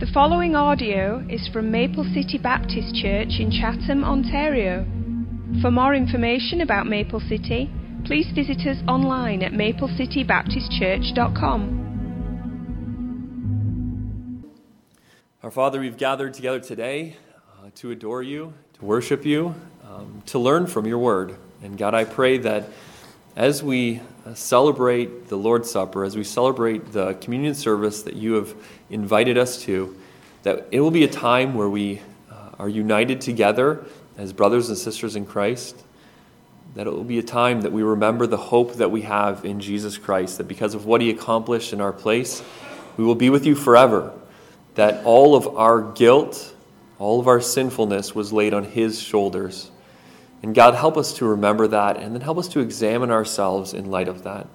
The following audio is from Maple City Baptist Church in Chatham, Ontario. For more information about Maple City, please visit us online at maplecitybaptistchurch.com. Our Father, we've gathered together today uh, to adore you, to worship you, um, to learn from your word. And God, I pray that as we uh, celebrate the Lord's Supper, as we celebrate the communion service that you have invited us to, that it will be a time where we uh, are united together as brothers and sisters in Christ. That it will be a time that we remember the hope that we have in Jesus Christ, that because of what he accomplished in our place, we will be with you forever. That all of our guilt, all of our sinfulness was laid on his shoulders. And God, help us to remember that and then help us to examine ourselves in light of that.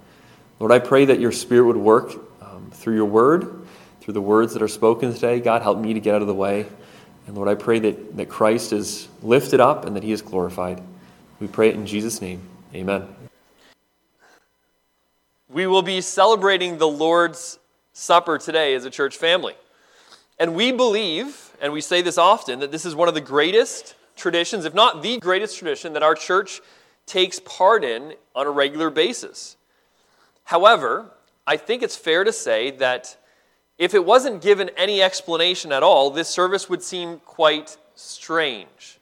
Lord, I pray that your Spirit would work um, through your word, through the words that are spoken today. God, help me to get out of the way. And Lord, I pray that, that Christ is lifted up and that he is glorified. We pray it in Jesus' name. Amen. We will be celebrating the Lord's Supper today as a church family. And we believe, and we say this often, that this is one of the greatest traditions, if not the greatest tradition, that our church takes part in on a regular basis. However, I think it's fair to say that if it wasn't given any explanation at all, this service would seem quite strange.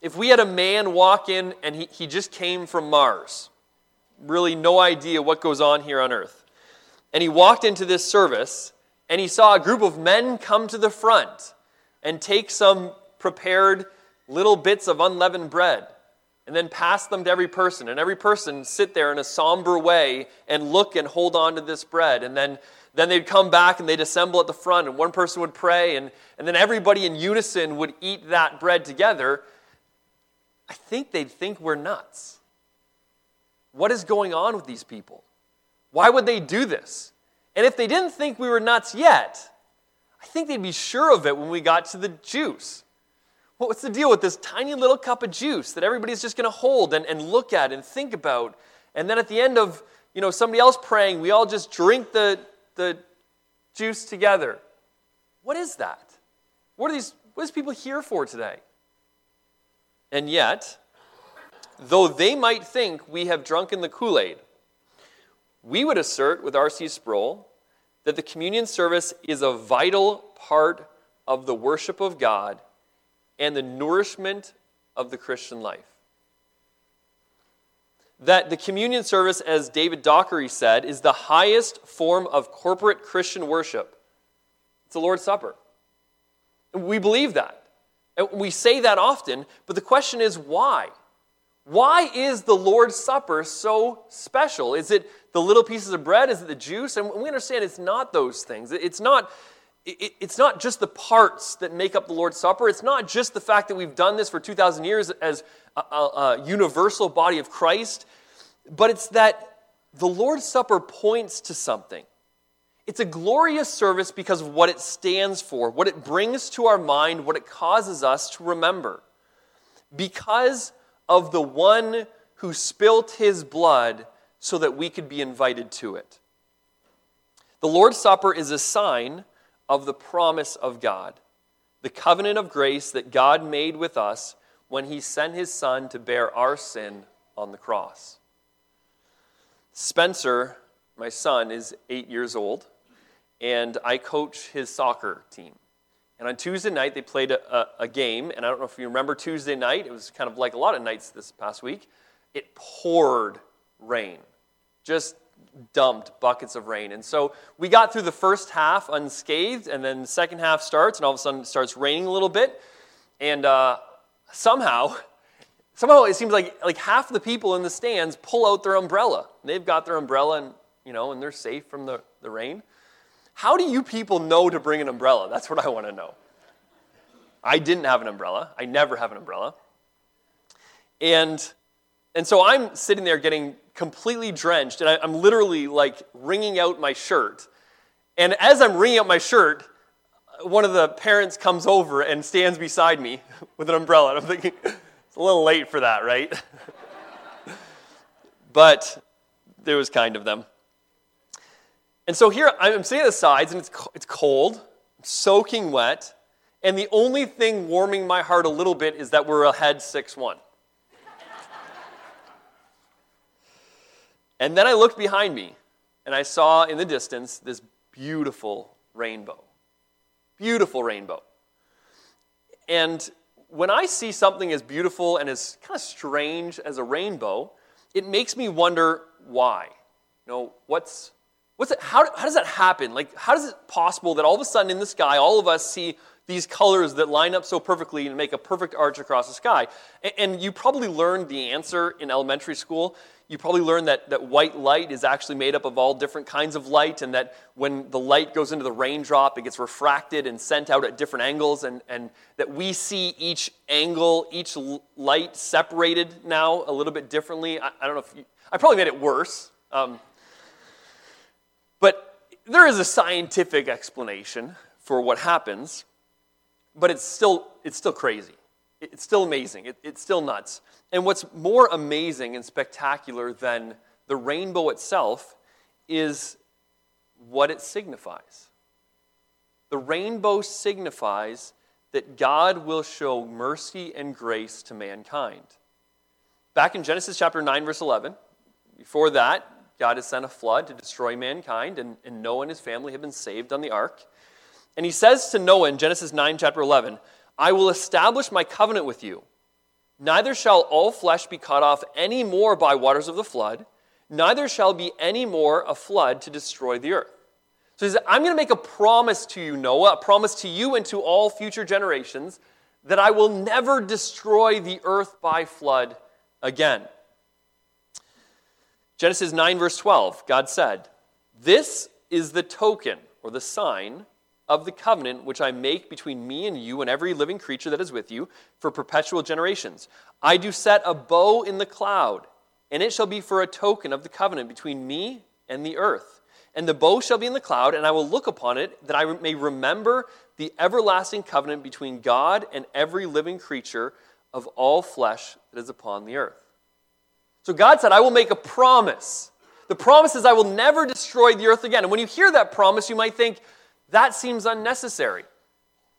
If we had a man walk in and he, he just came from Mars, really no idea what goes on here on earth, and he walked into this service and he saw a group of men come to the front and take some prepared little bits of unleavened bread and then pass them to every person and every person sit there in a somber way and look and hold on to this bread and then then they'd come back and they'd assemble at the front and one person would pray and, and then everybody in unison would eat that bread together. I think they'd think we're nuts. What is going on with these people? Why would they do this? And if they didn't think we were nuts yet i think they'd be sure of it when we got to the juice What's the deal with this tiny little cup of juice that everybody's just going to hold and, and look at and think about? And then at the end of you know somebody else praying, we all just drink the, the juice together. What is that? What are these what is people here for today? And yet, though they might think we have drunken the Kool-Aid, we would assert with R.C. Sproul that the communion service is a vital part of the worship of God and the nourishment of the Christian life. That the communion service, as David Dockery said, is the highest form of corporate Christian worship. It's the Lord's Supper. We believe that. And we say that often, but the question is why? Why is the Lord's Supper so special? Is it the little pieces of bread? Is it the juice? And we understand it's not those things. It's not it's not just the parts that make up the Lord's Supper. It's not just the fact that we've done this for 2,000 years as a, a, universal body of Christ, but it's that the Lord's Supper points to something. It's a glorious service because of what it stands for, what it brings to our mind, what it causes us to remember. Because of the one who spilt his blood so that we could be invited to it. The Lord's Supper is a sign of the promise of God, the covenant of grace that God made with us when he sent his son to bear our sin on the cross. Spencer, my son, is eight years old, and I coach his soccer team. And on Tuesday night, they played a, a, a, game, and I don't know if you remember Tuesday night. It was kind of like a lot of nights this past week. It poured rain, just dumped buckets of rain. And so we got through the first half unscathed, and then the second half starts, and all of a sudden it starts raining a little bit. And uh, somehow, somehow it seems like, like half the people in the stands pull out their umbrella. They've got their umbrella, and, you know, and they're safe from the, the rain. How do you people know to bring an umbrella? That's what I want to know. I didn't have an umbrella. I never have an umbrella. And, and so I'm sitting there getting completely drenched, and I, am literally like wringing out my shirt. And as I'm wringing out my shirt, one of the parents comes over and stands beside me with an umbrella. And I'm thinking, it's a little late for that, right? but it was kind of them. And so here I'm sitting at the sides, and it's, it's cold. soaking wet, and the only thing warming my heart a little bit is that we're ahead 6 1. And then I looked behind me, and I saw in the distance this beautiful rainbow. Beautiful rainbow. And when I see something as beautiful and as kind of strange as a rainbow, it makes me wonder why. You know, what's, what's it, how, how does that happen? Like, how is it possible that all of a sudden in the sky, all of us see these colors that line up so perfectly and make a perfect arch across the sky? And, you probably learned the answer in elementary school you probably learned that, that white light is actually made up of all different kinds of light, and that when the light goes into the raindrop, it gets refracted and sent out at different angles, and, and that we see each angle, each light separated now a little bit differently. I, I don't know if you, I probably made it worse. Um, but there is a scientific explanation for what happens, but it's still, it's still crazy. It's still amazing. It, it's still nuts. And what's more amazing and spectacular than the rainbow itself is what it signifies. The rainbow signifies that God will show mercy and grace to mankind. Back in Genesis chapter 9, verse 11, before that, God has sent a flood to destroy mankind, and, and Noah and his family have been saved on the ark. And he says to Noah in Genesis 9, chapter 11, I will establish my covenant with you Neither shall all flesh be cut off any more by waters of the flood, neither shall be any more a flood to destroy the earth. So he says, I'm going to make a promise to you, Noah, a promise to you and to all future generations, that I will never destroy the earth by flood again. Genesis 9, verse 12, God said, This is the token or the sign of the covenant which I make between me and you and every living creature that is with you for perpetual generations. I do set a bow in the cloud, and it shall be for a token of the covenant between me and the earth. And the bow shall be in the cloud, and I will look upon it, that I may remember the everlasting covenant between God and every living creature of all flesh that is upon the earth. So God said, I will make a promise. The promise is I will never destroy the earth again. And when you hear that promise, you might think, that seems unnecessary.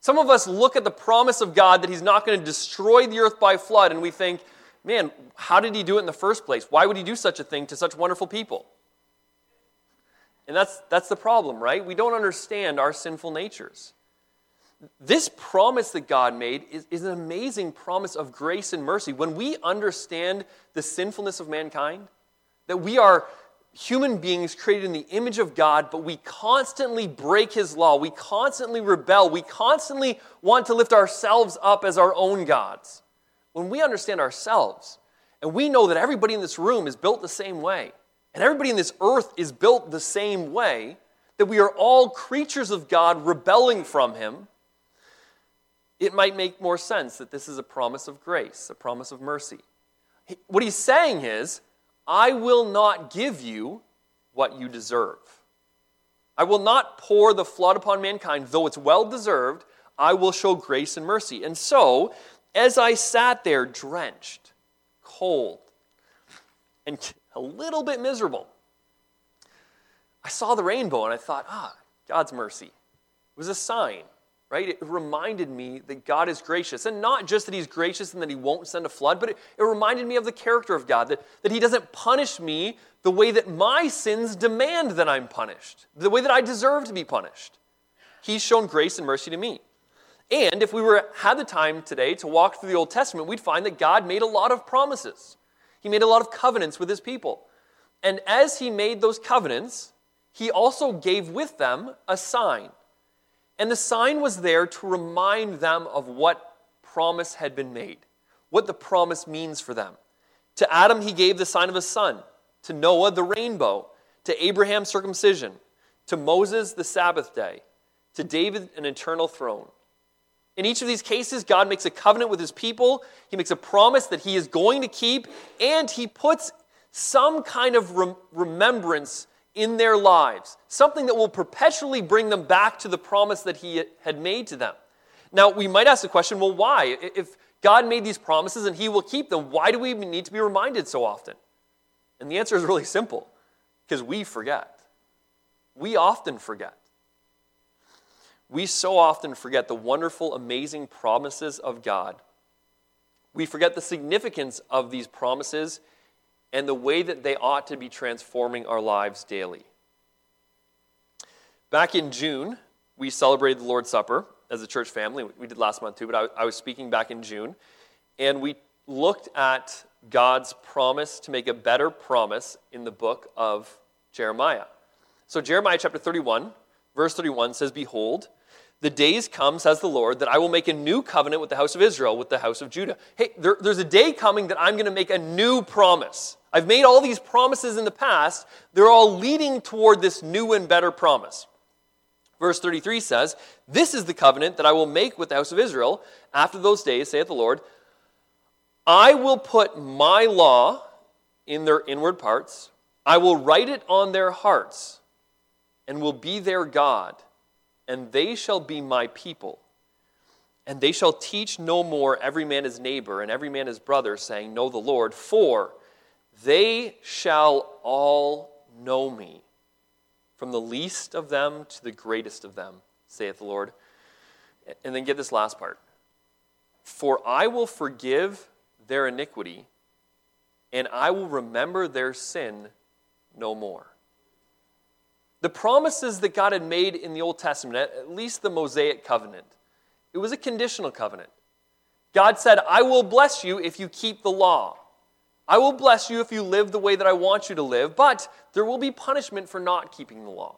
Some of us look at the promise of God that He's not going to destroy the earth by flood, and we think, man, how did He do it in the first place? Why would He do such a thing to such wonderful people? And that's, that's the problem, right? We don't understand our sinful natures. This promise that God made is, is an amazing promise of grace and mercy. When we understand the sinfulness of mankind, that we are human beings created in the image of God, but we constantly break his law. We constantly rebel. We constantly want to lift ourselves up as our own gods. When we understand ourselves, and we know that everybody in this room is built the same way, and everybody in this earth is built the same way, that we are all creatures of God rebelling from him, it might make more sense that this is a promise of grace, a promise of mercy. What he's saying is, I will not give you what you deserve. I will not pour the flood upon mankind, though it's well deserved. I will show grace and mercy. And so, as I sat there drenched, cold, and a little bit miserable, I saw the rainbow and I thought, ah, God's mercy. It was a sign right? It reminded me that God is gracious. And not just that He's gracious and that He won't send a flood, but it, it, reminded me of the character of God, that, that He doesn't punish me the way that my sins demand that I'm punished, the way that I deserve to be punished. He's shown grace and mercy to me. And if we were had the time today to walk through the Old Testament, we'd find that God made a lot of promises. He made a lot of covenants with his people. And as he made those covenants, he also gave with them a sign. And the sign was there to remind them of what promise had been made, what the promise means for them. To Adam, he gave the sign of a son. To Noah, the rainbow. To Abraham, circumcision. To Moses, the Sabbath day. To David, an eternal throne. In each of these cases, God makes a covenant with his people. He makes a promise that he is going to keep, and he puts some kind of rem- remembrance in their lives, something that will perpetually bring them back to the promise that He had made to them. Now, we might ask the question well, why? If God made these promises and He will keep them, why do we need to be reminded so often? And the answer is really simple because we forget. We often forget. we so often forget the wonderful, amazing promises of God. We forget the significance of these promises and the way that they ought to be transforming our lives daily. Back in June, we celebrated the Lord's Supper as a church family. We did last month too, but I, I was speaking back in June. And we looked at God's promise to make a better promise in the book of Jeremiah. So, Jeremiah chapter 31, verse 31 says, Behold, the days come, says the Lord, that I will make a new covenant with the house of Israel, with the house of Judah. Hey, there, there's a day coming that I'm going to make a new promise. I've made all these promises in the past. They're all leading toward this new and better promise. Verse 33 says, This is the covenant that I will make with the house of Israel after those days, saith the Lord. I will put my law in their inward parts, I will write it on their hearts, and will be their God, and they shall be my people. And they shall teach no more every man his neighbor and every man his brother, saying, Know the Lord, for they shall all know me from the least of them to the greatest of them, saith the Lord. And then get this last part. For I will forgive their iniquity, and I will remember their sin no more. The promises that God had made in the Old Testament, at least the Mosaic covenant, it was a conditional covenant. God said, I will bless you if you keep the law. I will bless you if you live the way that I want you to live, but there will be punishment for not keeping the law.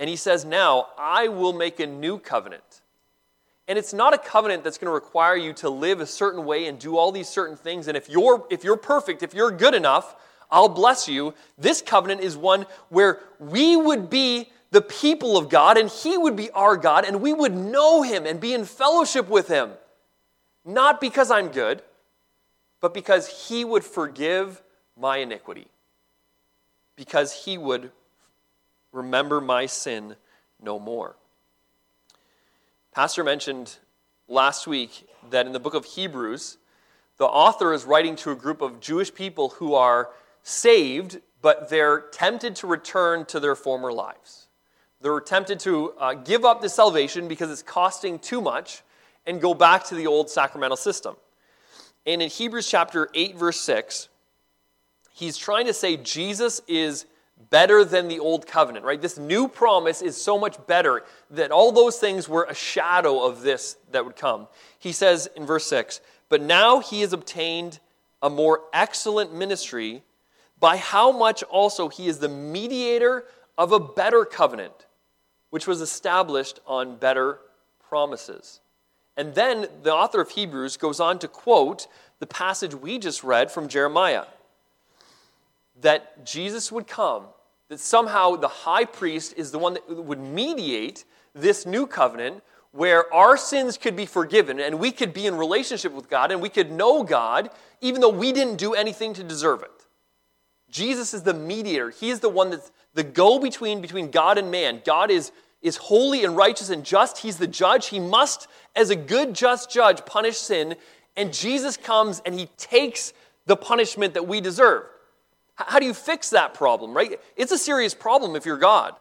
And he says, Now I will make a new covenant. And it's not a covenant that's going to require you to live a certain way and do all these certain things. And if you're, if you're perfect, if you're good enough, I'll bless you. This covenant is one where we would be the people of God and He would be our God and we would know Him and be in fellowship with Him. Not because I'm good, but because he would forgive my iniquity, because he would remember my sin no more. Pastor mentioned last week that in the book of Hebrews, the author is writing to a group of Jewish people who are saved, but they're tempted to return to their former lives. They're tempted to uh, give up the salvation because it's costing too much and go back to the old sacramental system. And in Hebrews chapter 8, verse 6, he's trying to say Jesus is better than the old covenant, right? This new promise is so much better that all those things were a shadow of this that would come. He says in verse 6 But now he has obtained a more excellent ministry, by how much also he is the mediator of a better covenant, which was established on better promises. And then the author of Hebrews goes on to quote the passage we just read from Jeremiah that Jesus would come, that somehow the high priest is the one that would mediate this new covenant where our sins could be forgiven and we could be in relationship with God and we could know God even though we didn't do anything to deserve it. Jesus is the mediator. He is the one that's the go between between God and man. God is is holy and righteous and just. He's the judge. He must, as a good, just judge, punish sin. And Jesus comes and he takes the punishment that we deserve. How do you fix that problem, right? It's a serious problem if you're God.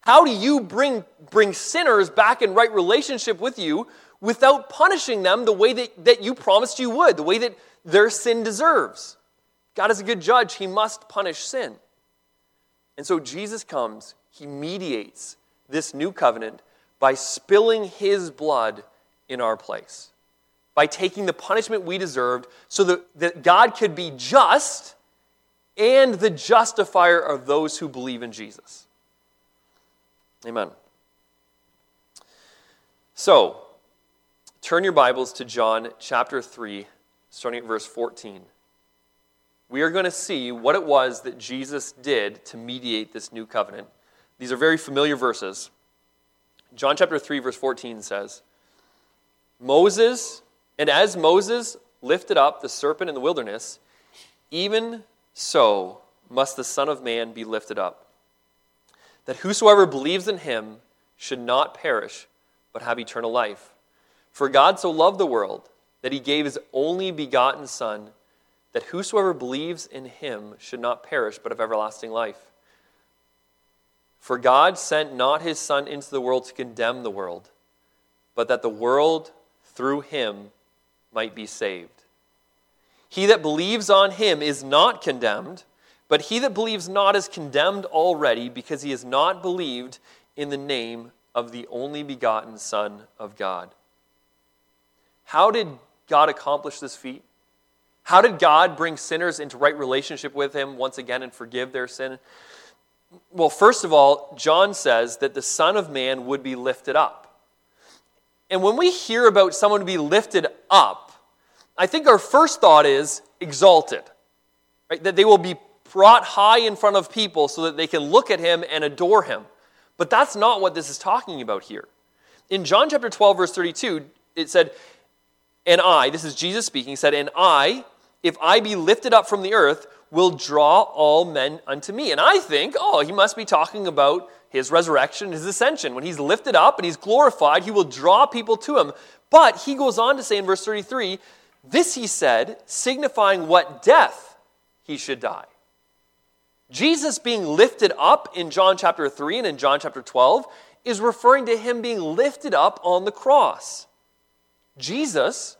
How do you bring, bring sinners back in right relationship with you without punishing them the way that, that you promised you would, the way that their sin deserves? God is a good judge. He must punish sin. And so Jesus comes, he mediates this new covenant by spilling his blood in our place, by taking the punishment we deserved so that, that God could be just and the justifier of those who believe in Jesus. Amen. So, turn your Bibles to John chapter 3, starting at verse 14. We are going to see what it was that Jesus did to mediate this new covenant. These are very familiar verses. John chapter 3, verse 14 says, Moses, and as Moses lifted up the serpent in the wilderness, even so must the Son of Man be lifted up, that whosoever believes in him should not perish, but have eternal life. For God so loved the world that he gave his only begotten Son, that whosoever believes in him should not perish, but have everlasting life. For God sent not his Son into the world to condemn the world, but that the world through him might be saved. He that believes on him is not condemned, but he that believes not is condemned already, because he has not believed in the name of the only begotten Son of God. How did God accomplish this feat? How did God bring sinners into right relationship with him once again and forgive their sin? Well, first of all, John says that the Son of Man would be lifted up. And when we hear about someone to be lifted up, I think our first thought is exalted, right? That they will be brought high in front of people so that they can look at him and adore him. But that's not what this is talking about here. In John chapter 12, verse 32, it said, And I, this is Jesus speaking, said, And I, if I be lifted up from the earth, will draw all men unto me. And I think, oh, he must be talking about his resurrection, his ascension. When he's lifted up and he's glorified, he will draw people to him. But he goes on to say in verse 33 this he said, signifying what death he should die. Jesus being lifted up in John chapter 3 and in John chapter 12 is referring to him being lifted up on the cross. Jesus,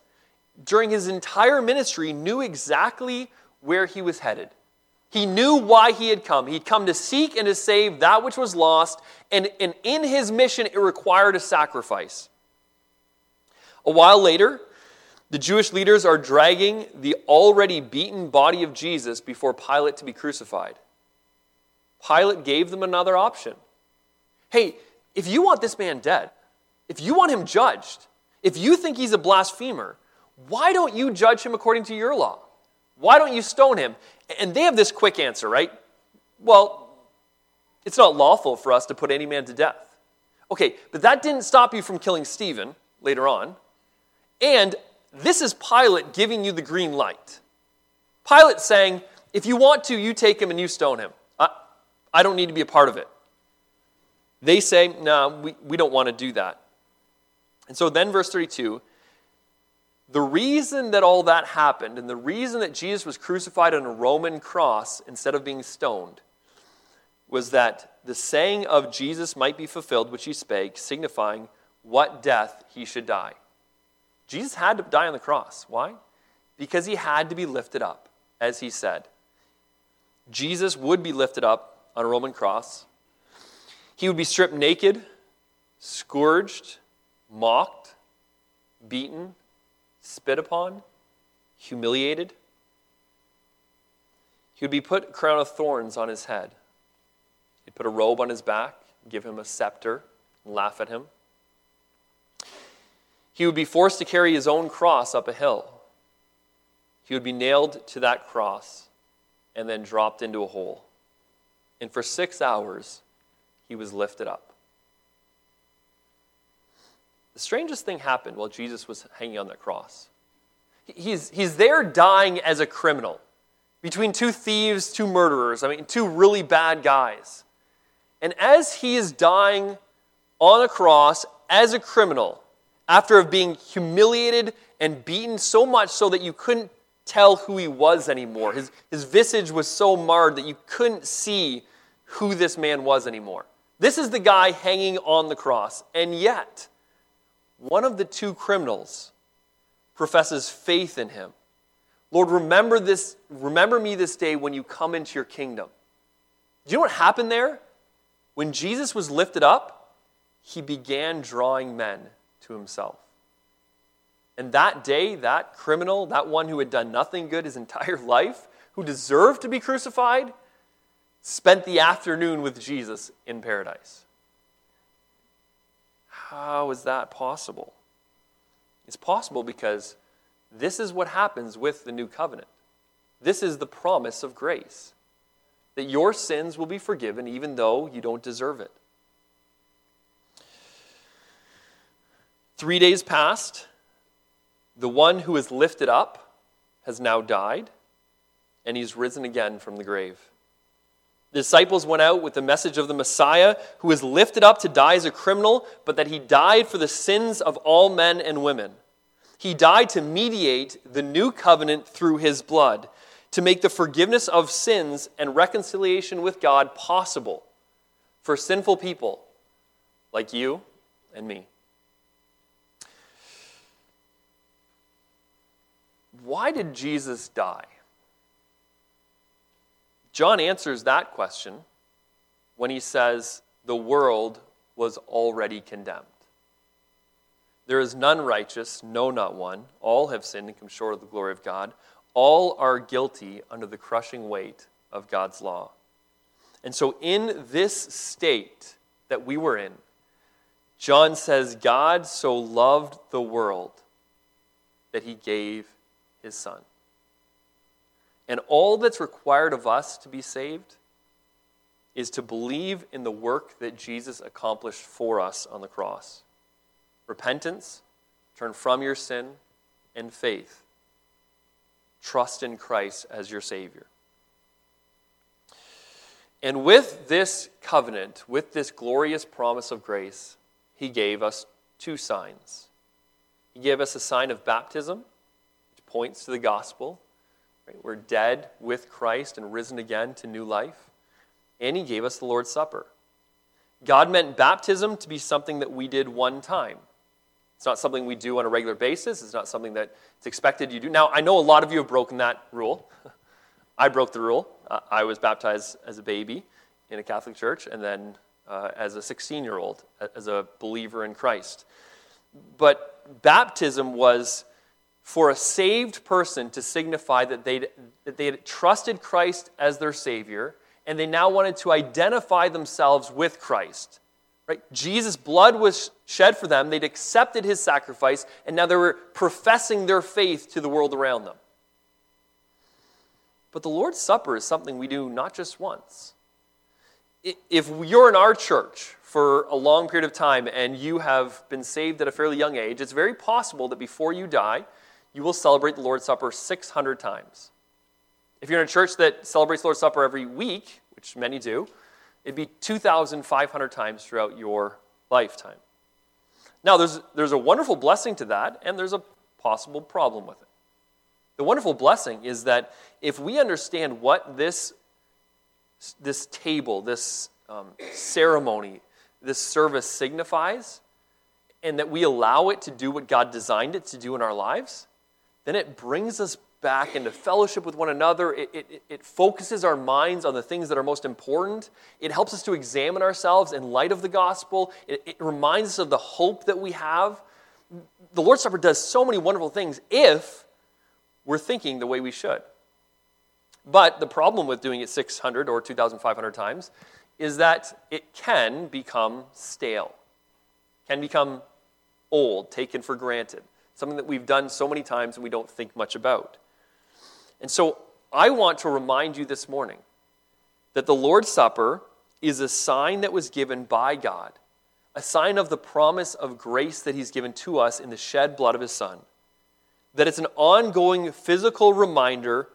during his entire ministry, knew exactly where he was headed. He knew why he had come. He'd come to seek and to save that which was lost, and, and in his mission, it required a sacrifice. A while later, the Jewish leaders are dragging the already beaten body of Jesus before Pilate to be crucified. Pilate gave them another option. Hey, if you want this man dead, if you want him judged, if you think he's a blasphemer, why don't you judge him according to your law? Why don't you stone him? And they have this quick answer, right? Well, it's not lawful for us to put any man to death. Okay, but that didn't stop you from killing Stephen later on. And this is Pilate giving you the green light. Pilate saying, if you want to, you take him and you stone him. I, I don't need to be a part of it. They say, no, nah, we, we don't want to do that. And so then, verse 32 the reason that all that happened and the reason that Jesus was crucified on a Roman cross instead of being stoned was that the saying of Jesus might be fulfilled, which he spake, signifying what death he should die. Jesus had to die on the cross. Why? Because he had to be lifted up, as he said. Jesus would be lifted up on a Roman cross. He would be stripped naked, scourged, mocked, beaten, spit upon, humiliated. He would be put a crown of thorns on his head. He'd put a robe on his back, give him a scepter, and laugh at him. He would be forced to carry his own cross up a hill. He would be nailed to that cross and then dropped into a hole. And for six hours, he was lifted up. The strangest thing happened while Jesus was hanging on that cross. He's, he's there dying as a criminal between two thieves, two murderers, I mean, two really bad guys. And as he is dying on a cross as a criminal, after being humiliated and beaten so much so that you couldn't tell who he was anymore, his, his visage was so marred that you couldn't see who this man was anymore. This is the guy hanging on the cross. And yet, one of the two criminals professes faith in him. Lord, remember this, remember me this day when you come into your kingdom. Do you know what happened there? When Jesus was lifted up, he began drawing men to himself. And that day, that criminal, that one who had done nothing good his entire life, who deserved to be crucified, spent the afternoon with Jesus in paradise. How is that possible? It's possible because this is what happens with the new covenant. This is the promise of grace that your sins will be forgiven even though you don't deserve it. Three days passed. The one who is lifted up has now died, and he's risen again from the grave. The disciples went out with the message of the Messiah, who was lifted up to die as a criminal, but that he died for the sins of all men and women. He died to mediate the new covenant through his blood, to make the forgiveness of sins and reconciliation with God possible for sinful people like you and me. Why did Jesus die? John answers that question when he says, The world was already condemned. There is none righteous, no, not one. All have sinned and come short of the glory of God. All are guilty under the crushing weight of God's law. And so, in this state that we were in, John says, God so loved the world that he gave his son. And all that's required of us to be saved is to believe in the work that Jesus accomplished for us on the cross repentance, turn from your sin, and faith. Trust in Christ as your Savior. And with this covenant, with this glorious promise of grace, He gave us two signs. He gave us a sign of baptism, which points to the gospel. We're dead with Christ and risen again to new life and he gave us the Lord's Supper. God meant baptism to be something that we did one time. It's not something we do on a regular basis. It's not something that it's expected you do. Now, I know a lot of you have broken that rule. I broke the rule. Uh, I was baptized as a baby in a Catholic church and then uh, as a 16 year old, as a believer in Christ. But baptism was for a saved person to signify that they that they had trusted Christ as their Savior and they now wanted to identify themselves with Christ. Right? Jesus' blood was shed for them. They'd accepted his sacrifice, and now they were professing their faith to the world around them. But the Lord's Supper is something we do not just once. If you're in our church for a long period of time and you have been saved at a fairly young age, it's very possible that before you die, you will celebrate the Lord's Supper 600 times. If you're in a church that celebrates Lord's Supper every week, which many do, it'd be 2,500 times throughout your lifetime. Now, there's, there's a wonderful blessing to that, and there's a possible problem with it. The wonderful blessing is that if we understand what this, this table, this um, ceremony, this service signifies, and that we allow it to do what God designed it to do in our lives, then it brings us back into fellowship with one another. It, it, it, focuses our minds on the things that are most important. It helps us to examine ourselves in light of the gospel. It, it reminds us of the hope that we have. The Lord's Supper does so many wonderful things if we're thinking the way we should. But the problem with doing it 600 or 2,500 times is that it can become stale, can become old, taken for granted something that we've done so many times and we don't think much about. And so I want to remind you this morning that the Lord's Supper is a sign that was given by God, a sign of the promise of grace that He's given to us in the shed blood of His Son. That it's an ongoing physical reminder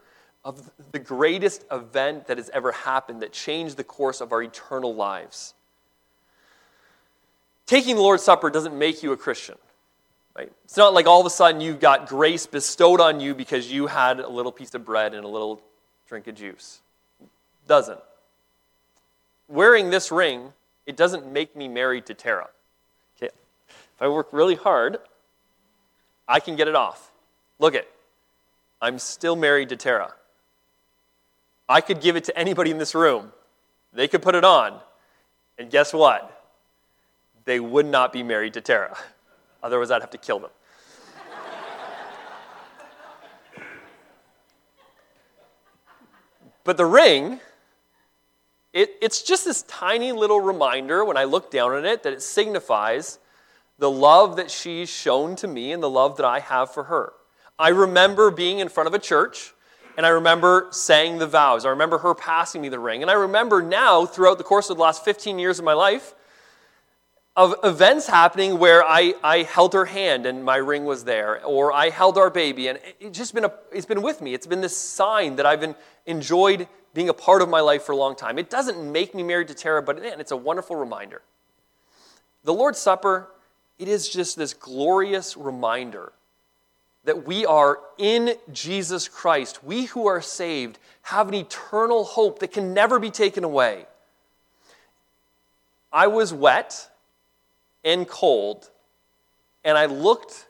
of the greatest event that has ever happened that changed the course of our eternal lives. Taking the Lord's Supper doesn't make you a Christian. Right? It's not like all of a sudden you've got grace bestowed on you because you had a little piece of bread and a little drink of juice. Doesn't. Wearing this ring, it doesn't make me married to Tara. Okay. If I work really hard, I can get it off. Look it. I'm still married to Tara. I could give it to anybody in this room. They could put it on. And guess what? They would not be married to Tara. Otherwise, I'd have to kill them. but the ring, it, it's just this tiny little reminder when I look down on it that it signifies the love that she's shown to me and the love that I have for her. I remember being in front of a church and I remember saying the vows. I remember her passing me the ring. And I remember now, throughout the course of the last 15 years of my life, of events happening where I, I held her hand and my ring was there, or I held our baby, and it's just been a, it's been with me. It's been this sign that I've been, enjoyed being a part of my life for a long time. It doesn't make me married to Tara, but man, it's a wonderful reminder. The Lord's Supper, it is just this glorious reminder that we are in Jesus Christ. We who are saved have an eternal hope that can never be taken away. I was wet and cold, and I looked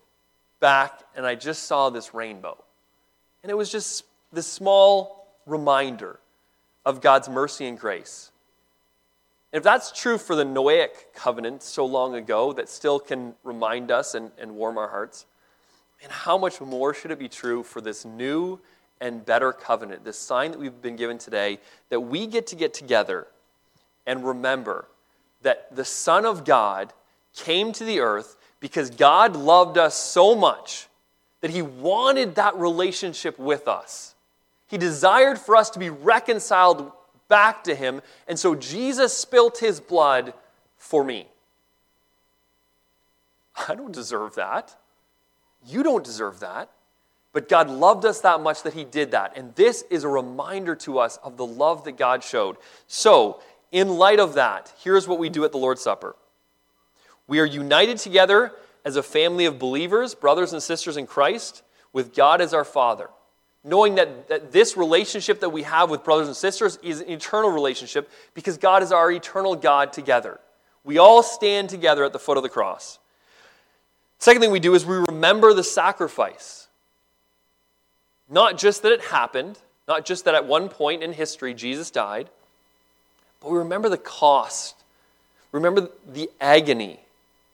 back and I just saw this rainbow. And it was just this small reminder of God's mercy and grace. And if that's true for the Noahic covenant so long ago that still can remind us and, and warm our hearts, and how much more should it be true for this new and better covenant, this sign that we've been given today, that we get to get together and remember that the Son of God came to the earth because God loved us so much that he wanted that relationship with us. He desired for us to be reconciled back to him, and so Jesus spilt his blood for me. I don't deserve that. You don't deserve that. But God loved us that much that He did that. And this is a reminder to us of the love that God showed. So, in light of that, here's what we do at the Lord's Supper we are united together as a family of believers, brothers and sisters in Christ, with God as our Father. Knowing that, that this relationship that we have with brothers and sisters is an eternal relationship because God is our eternal God together. We all stand together at the foot of the cross. Second thing we do is we remember the sacrifice. Not just that it happened, not just that at one point in history Jesus died, but we remember the cost. Remember the agony,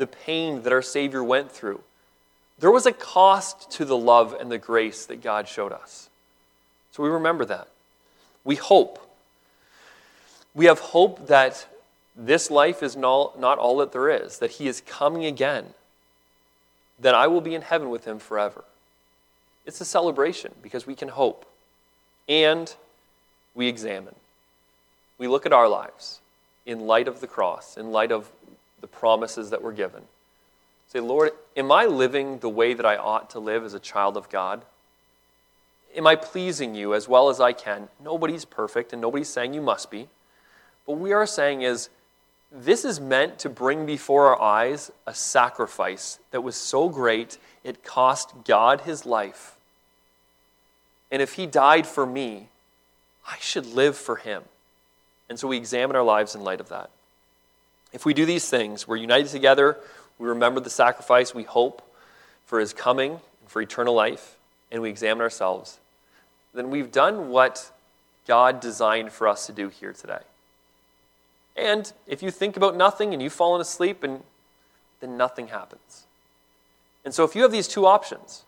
the pain that our Savior went through. There was a cost to the love and the grace that God showed us. So we remember that. We hope. We have hope that this life is not, all that there is, that He is coming again, that I will be in heaven with Him forever. It's a celebration because we can hope. And we examine. We look at our lives in light of the cross, in light of the promises that were given. Say, Lord, am I living the way that I ought to live as a child of God? Am I pleasing you as well as I can? Nobody's perfect, and nobody's saying you must be. But what we are saying is, this is meant to bring before our eyes a sacrifice that was so great it cost God his life. And if he died for me, I should live for him. And so we examine our lives in light of that. If we do these things, we're united together, we remember the sacrifice, we hope for his coming, and for eternal life, and we examine ourselves, then we've done what God designed for us to do here today. And if you think about nothing and you've fallen asleep, and then nothing happens. And so if you have these two options,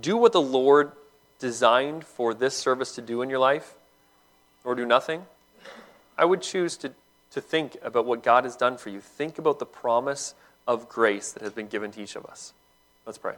do what the Lord designed for this service to do in your life, or do nothing, I would choose to, to think about what God has done for you. Think about the promise of grace that has been given to each of us. Let's pray.